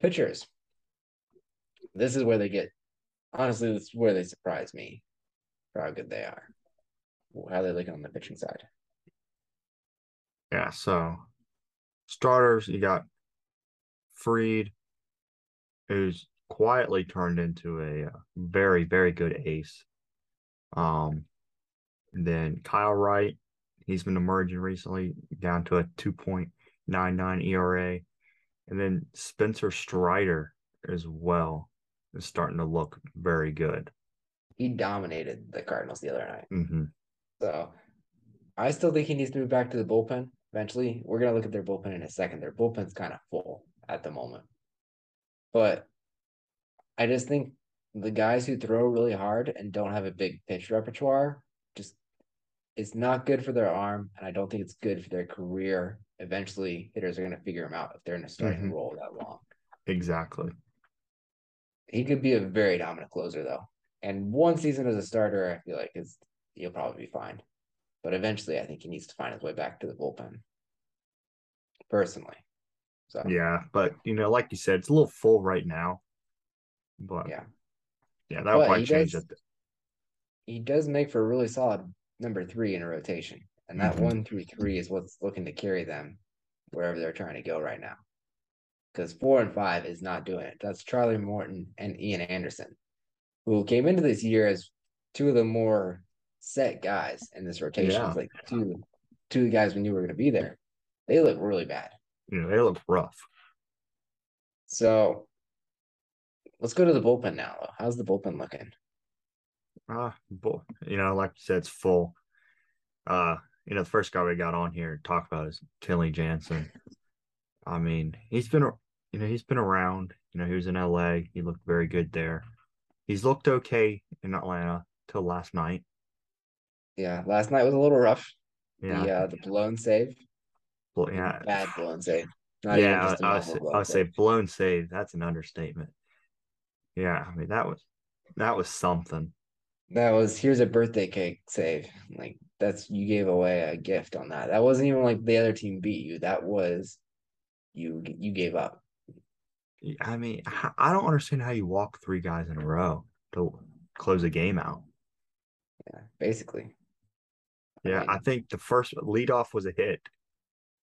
C: Pitchers. This is where they get honestly, this is where they surprise me for how good they are. How they looking on the pitching side.
B: Yeah, so starters, you got Fried, who's quietly turned into a uh, very, very good ace. Um, then Kyle Wright, he's been emerging recently down to a 2.99 ERA. And then Spencer Strider as well is starting to look very good.
C: He dominated the Cardinals the other night.
B: hmm
C: So I still think he needs to move back to the bullpen eventually. We're gonna look at their bullpen in a second. Their bullpen's kind of full at the moment. But I just think the guys who throw really hard and don't have a big pitch repertoire just it's not good for their arm, and I don't think it's good for their career. Eventually, hitters are gonna figure them out if they're in a starting
B: Mhm.
C: role that long.
B: Exactly.
C: He could be a very dominant closer though. And one season as a starter, I feel like is he'll probably be fine. But eventually I think he needs to find his way back to the bullpen. personally. So
B: Yeah, but you know, like you said, it's a little full right now. But
C: yeah.
B: yeah, that'll
C: But
B: probably change
C: does-
B: it.
C: he does make for a really solid number three in a rotation. And that
B: Mhm.
C: one through three is what's looking to carry them wherever they're trying to go right now. Because four and five is not doing it. That's Charlie Morton and Ian Anderson, who came into this year as two of the more set guys in this rotation.
B: Yeah.
C: It's Like two two guys we knew were gonna be there. They look really bad.
B: You know, they look rough.
C: So let's go to the bullpen now. How's the bullpen looking?
B: Ah, boy, you know, like you said, it's full. Uh, you know, the first guy we got on here to talk about is Kenley Jansen. I mean, he's been, you know, he's been around. You know, he was in LA. He looked very good there. He's looked okay in Atlanta till last night.
C: Yeah, last night was a little rough.
B: Yeah,
C: The uh, the blown save.
B: Blo- yeah,
C: Bad blown save. Not
B: yeah. I, I, say,
C: blown
B: I
C: save.
B: say blown save. That's an understatement. Yeah, I mean that was that was something.
C: That was here's a birthday cake save. Like that's you gave away a gift on that. That wasn't even like the other team beat you. That was you you gave up.
B: I mean, I don't understand how you walk three guys in a row to close a game out.
C: Yeah, basically.
B: Yeah,
C: mean,
B: I think the first leadoff was a hit,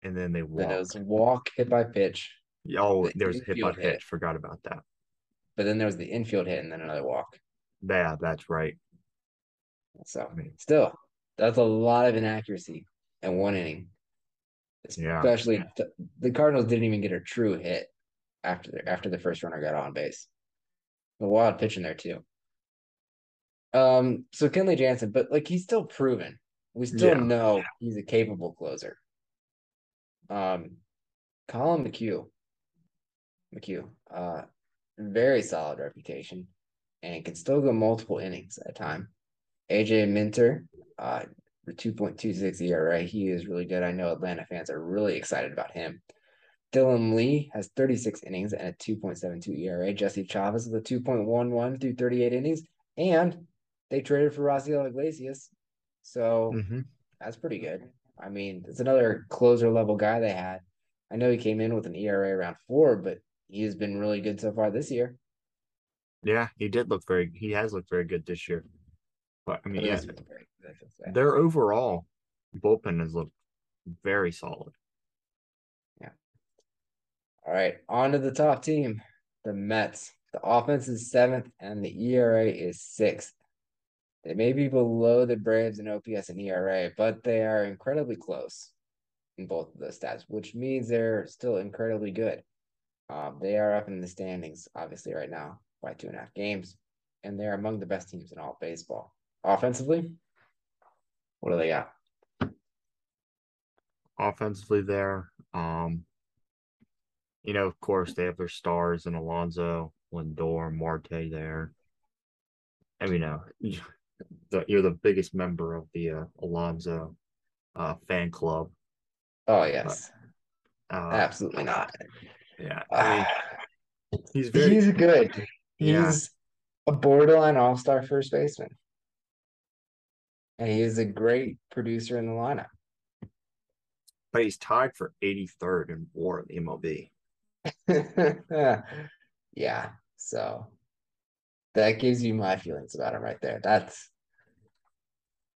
B: and then they
C: then
B: walked.
C: it was walk hit by pitch,
B: oh,
C: the
B: there was a hit by
C: hit.
B: pitch. Forgot about that.
C: but then there was the infield hit and then another walk.
B: Yeah, that's right.
C: So
B: I mean,
C: still, that's a lot of inaccuracy in one inning.
B: Yeah.
C: Especially th- the Cardinals didn't even get a true hit after the after the first runner got on base. A wild pitch in there too. Um, so Kenley Jansen, but like he's still proven. We still
B: Yeah.
C: know he's a capable closer. Um, Collin McHugh, McHugh, uh, very solid reputation, and can still go multiple innings at a time. AJ Minter, uh, two six ERA, he is really good. I know Atlanta fans are really excited about him. Dylan Lee has 36 innings and a 2.72 ERA. Jesse Chavez with a 2.11 through 38 innings. And they traded for Raisel Iglesias. So
B: hmm
C: that's pretty good. I mean, it's another closer level guy they had. I know he came in with an ERA around four, but he has been really good so far this year.
B: yeah, he did look very. He has looked very good this year. But I mean, yeah,
C: has been very good, I should say.
B: their overall bullpen has looked very solid. Yeah.
C: All right, on to the top team, the Mets. The offense is seventh, and the ERA is sixth. They may be below the Braves in OPS and ERA, but they are incredibly close in both of those stats, which means they're still incredibly good. Um, they are up in the standings, obviously, right now by two and a half games, and they're among the best teams in all baseball. Offensively, what do they got?
B: Offensively, there, um, you know, of course, they have their stars in Alonso, Lindor, Marte there. And you know, you- the, you're the biggest member of the uh, Alonso uh, fan club.
C: Oh, yes,
B: Uh,
C: absolutely not.
B: Yeah, I mean,
C: Ah,
B: he's very
C: he's good.
B: Yeah.
C: He's a borderline all star first baseman. And he is a great producer in the lineup.
B: but he's tied for 83rd in WAR in the MLB. [laughs]
C: yeah. So that gives you my feelings about him right there. That's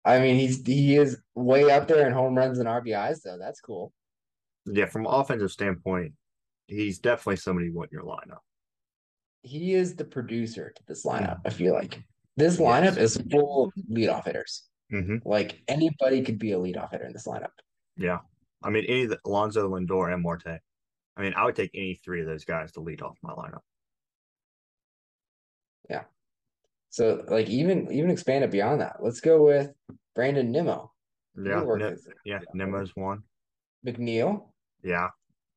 C: I mean, he's he is way up there in home runs and RBIs, though. That's cool.
B: Yeah, from an offensive standpoint, he's definitely somebody you want in your lineup.
C: He is the producer to this lineup, I feel like. This lineup is full of leadoff hitters.
B: Mm-hmm.
C: Like anybody could be a leadoff hitter in this lineup.
B: Yeah, I mean, any of the Alonso, Lindor, and Marte. I mean, I would take any three of those guys to lead off my lineup.
C: So like even even expand it beyond that. Let's go with Brandon Nimmo.
B: Yeah,
C: work
B: yeah, Nimmo's one.
C: McNeil,
B: Yeah,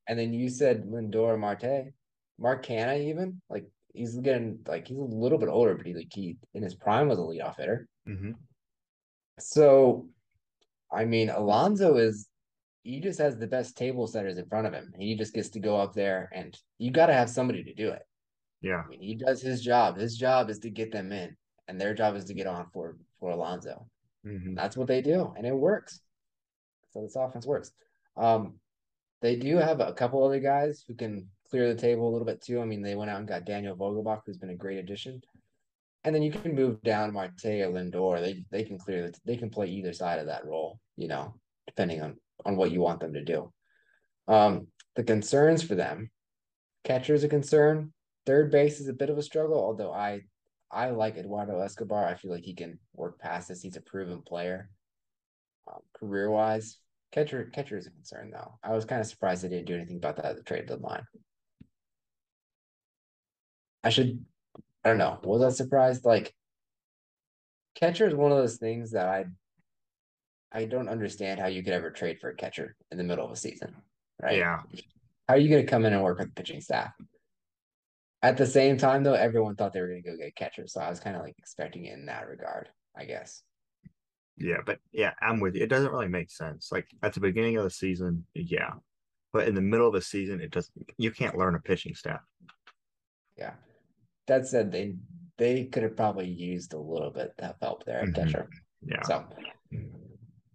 C: and then you said Lindor Marte, Mark Canha even like he's getting like he's a little bit older, but he like he in his prime was a leadoff hitter.
B: hmm
C: So, I mean, Alonso is he just has the best table setters in front of him. And he just gets to go up there, and you got to have somebody to do it.
B: Yeah,
C: I mean, he does his job. His job is to get them in, and their job is to get on for for Alonso.
B: hmm
C: That's what they do, and it works. So this offense works. Um, They do have a couple other guys who can clear the table a little bit too. I mean, they went out and got Daniel Vogelbach, who's been a great addition. And then you can move down Marte or Lindor. They they can clear the, they can play either side of that role, you know, depending on on what you want them to do. Um, the concerns for them, catcher is a concern. Third base is a bit of a struggle, although I I like Eduardo Escobar. I feel like he can work past this. He's a proven player. Um, career wise, catcher catcher is a concern though. I was kind of surprised they didn't do anything about that at the trade deadline. I should I don't know. Was I surprised? Like catcher is one of those things that I I don't understand how you could ever trade for a catcher in the middle of a season, right?
B: Yeah.
C: How are you going to come in and work with the pitching staff? At the same time, though, everyone thought they were going to go get catcher, so I was kind of like expecting it in that regard, I guess.
B: Yeah, but yeah, I'm with you. It doesn't really make sense. Like at the beginning of the season, yeah, but in the middle of the season, it doesn't. You can't learn a pitching staff.
C: Yeah. That said, they they could have probably used a little bit of help there at
B: Mhm.
C: catcher.
B: Yeah,
C: So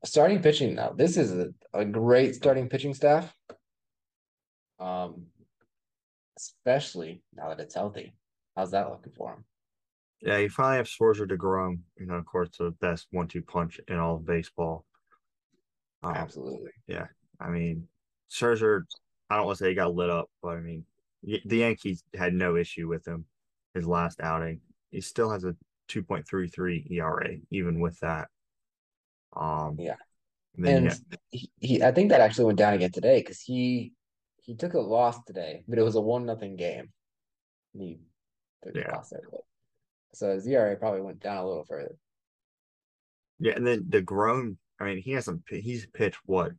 C: starting pitching now. This is a, a great starting pitching staff. Um especially now that it's healthy. How's that looking for him?
B: yeah. You finally have Scherzer deGrom. You know, of course, the best one-two punch in all of baseball. Um,
C: Absolutely.
B: Yeah, I mean, Scherzer. I don't want to say he got lit up, but I mean, the Yankees had no issue with him his last outing. He still has a 2.33 ERA, even with that. Um,
C: Yeah.
B: and then,
C: And
B: yeah,
C: he, he I think that actually went down again today because he he took a loss today, but it was a one nothing game. He took a loss there. So his ERA probably went down a little further.
B: yeah, and then deGrom. I mean, he hasn't. He's pitched what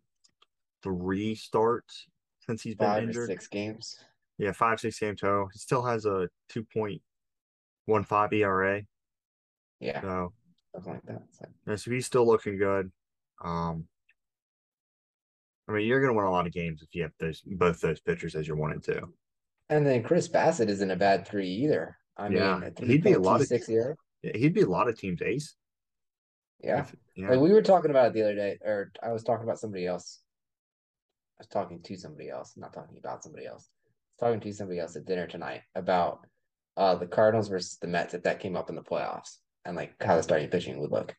B: three starts since he's been
C: Five
B: injured.
C: six games.
B: Yeah, five six game total. He still has a 2.15 ERA.
C: Yeah,
B: So,
C: something like that. So,
B: yeah, so he's still looking good. Um, I mean, you're gonna win a lot of games if you have those both those pitchers as your one and two.
C: and then Chris Bassitt isn't a bad three either. I
B: Yeah,
C: mean,
B: he'd be a lot of-
C: 3.26 ERA.
B: Yeah, he'd be a lot of teams' ace.
C: Yeah.
B: if- yeah.
C: Like we were talking about it the other day, or I was talking about somebody else. I was talking to somebody else, not talking about somebody else. I was talking to somebody else at dinner tonight about uh the Cardinals versus the Mets if that came up in the playoffs and like how the starting pitching would look.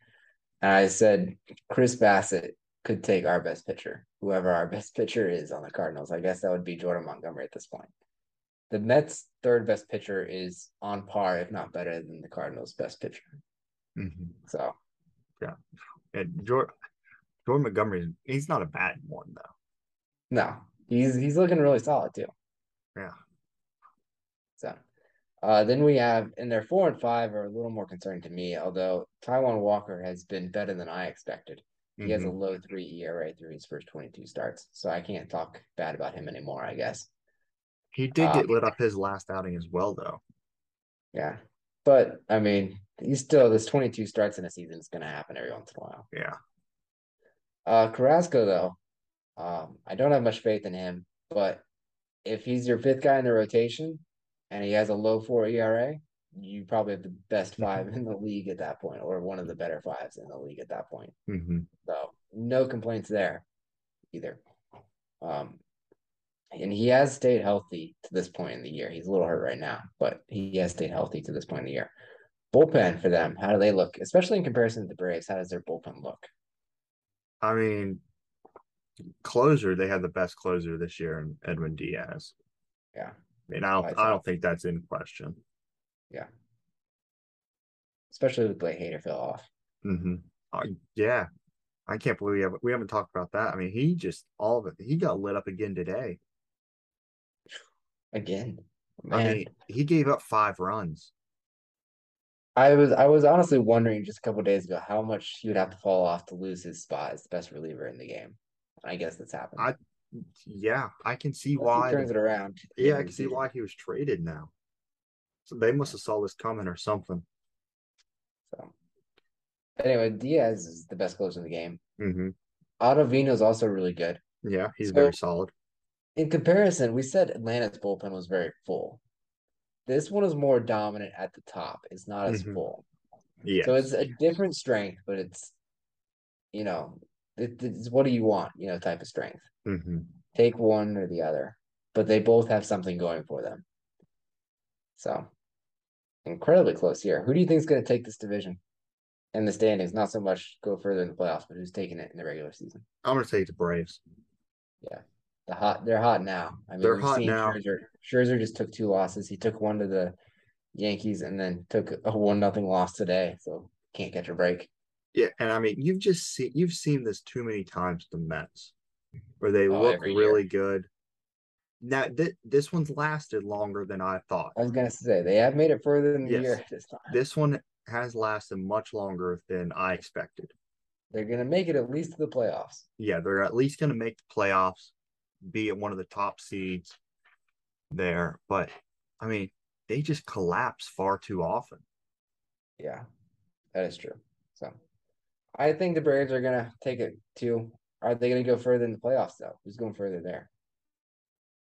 C: And I said Chris Bassitt could take our best pitcher, whoever our [laughs] best pitcher is on the Cardinals. I guess that would be Jordan Montgomery at this point. The Mets' third best pitcher is on par, if not better than the Cardinals' best pitcher.
B: Mhm.
C: So yeah,
B: And Jordan, Jordan Montgomery, he's not a bad one though.
C: No, he's he's looking really solid too.
B: Yeah.
C: So, uh, then we have in their four and five are a little more concerning to me. Although Taijuan Walker has been better than I expected. He has a
B: Mhm.
C: low three ERA through his first twenty two starts, so I can't talk bad about him anymore. I guess.
B: He did
C: uh,
B: get lit up his last outing as well, though.
C: Yeah, but I mean, he's still this twenty two starts in a season is going to happen every once in a while.
B: Yeah.
C: Uh, Carrasco though, um, I don't have much faith in him, but if he's your fifth guy in the rotation and he has a low four ERA, you probably have the best five in the league at that point, or one of the better fives in the league at that point.
B: hmm
C: So no complaints there either. Um, and he has stayed healthy to this point in the year. He's a little hurt right now, but he has stayed healthy to this point in the year. Bullpen for them, how do they look? Especially in comparison to the Braves, how does their bullpen look?
B: I mean, closer, they had the best closer this year in Edwin Diaz.
C: Yeah.
B: I mean, I don't, I don't think that's in question.
C: Especially with Blake Hader fell off.
B: Mm-hmm. Uh, yeah. I can't believe we haven't, we haven't talked about that. I mean, he just all of it. He got lit up again today.
C: Again.
B: I mean, he gave up five runs.
C: I was I was honestly wondering just a couple days ago how much he would have to fall off to lose his spot as the best reliever in the game. I guess that's happened.
B: I- Yeah, I can see
C: Unless
B: why.
C: he turns it around.
B: Yeah, I can see
C: season.
B: why he was traded now. So they must have saw this coming or something.
C: So anyway, Diaz is the best closer in the game.
B: hmm
C: Ottavino is also really good.
B: Yeah, he's
C: So-
B: very solid.
C: In comparison, we said Atlanta's bullpen was very full. This one is more dominant at the top. It's not as
B: Mhm.
C: full.
B: Yeah.
C: So it's a different strength, but it's you know, it, it's what do you want, you know, type of strength.
B: hmm
C: Take one or the other, but they both have something going for them. So incredibly close here. Who do you think is going to take this division and the standings? Not so much go further in the playoffs, but who's taking it in the regular season?
B: I'm gonna take the Braves.
C: Yeah, the hot, they're hot now. I mean,
B: They're hot
C: seen
B: now.
C: Scherzer, Scherzer just took two losses. He took one to the Yankees and then took a one nothing loss today. So can't catch a break.
B: Yeah, and I mean you've just seen you've seen this too many times with the Mets, where they
C: Oh,
B: look really good. Now th- this one's lasted longer than I thought.
C: I was gonna say they have made it further than the
B: Yes.
C: year this time.
B: This one has lasted much longer than I expected.
C: They're gonna make it at least to the playoffs.
B: Yeah, they're at least going to make the playoffs, be at one of the top seeds there. But I mean, they just collapse far too often.
C: Yeah, that is true. So I think the Braves are gonna take it too. Are they gonna go further in the playoffs though? Who's going further there?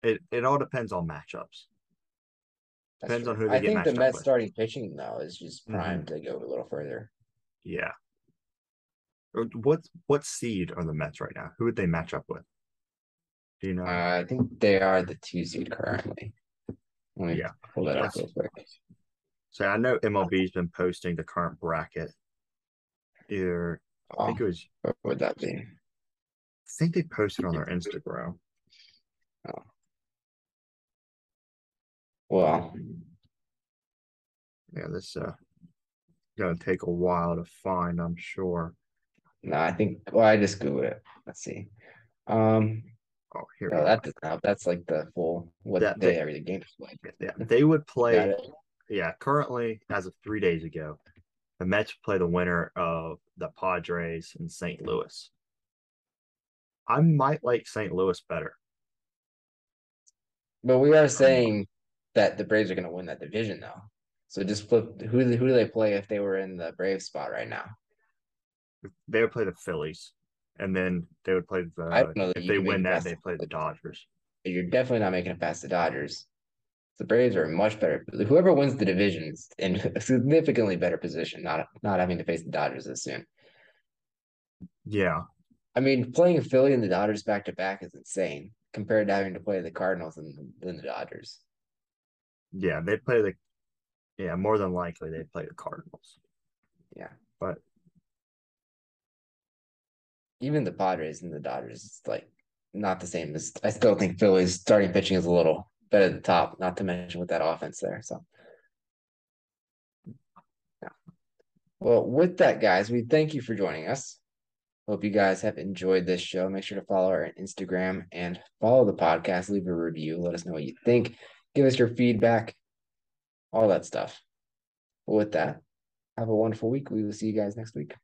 B: It it all depends on matchups.
C: That's
B: Depends on who they
C: I
B: get
C: think the Mets
B: with.
C: starting pitching though is just
B: Mhm.
C: primed to go a little further.
B: Yeah. Or What what seed are the Mets right now? Who would they match up with? Do you know?
C: Uh, I think they are the two seed currently. Let me
B: Yeah.
C: pull that up real quick.
B: so I know MLB's been posting the current bracket. Either I
C: Oh,
B: think it was
C: what would that be?
B: I think they posted on their Instagram.
C: Well,
B: Yeah, this uh gonna take a while to find, I'm sure.
C: no, I think. Well, I just googled it. Let's see. Um,
B: Oh, here
C: no, that doesn't. That's like the full what
B: That-
C: day
B: they-
C: every game is like.
B: Yeah, they would play. Yeah, currently, as of three days ago, the Mets play the winner of the Padres and St. Louis. I might like St. Louis better.
C: But we are saying that the Braves are going to win that division, though. So just flip. Who who do they play if they were in the Brave spot right now?
B: They would play the Phillies, and then they would play the.
C: I don't know
B: if they win that, they play the Dodgers.
C: You're definitely not making it past the Dodgers. The Braves are much better. Whoever wins the division is in a significantly better position, not not having to face the Dodgers this soon.
B: Yeah,
C: I mean, playing a Philly and the Dodgers back to back is insane compared to having to play the Cardinals and then the Dodgers.
B: Yeah, they play the. Yeah, more than likely they play the Cardinals.
C: Yeah.
B: But
C: Even the Padres and the Dodgers, it's like not the same as I still think Philly's starting pitching is a little better at the top, not to mention with that offense there. So yeah. Well, with that, guys, we thank you for joining us. Hope you guys have enjoyed this show. Make sure to follow our Instagram and follow the podcast. Leave a review. Let us know what you think. Give us your feedback. All that stuff. With that, have a wonderful week. We will see you guys next week.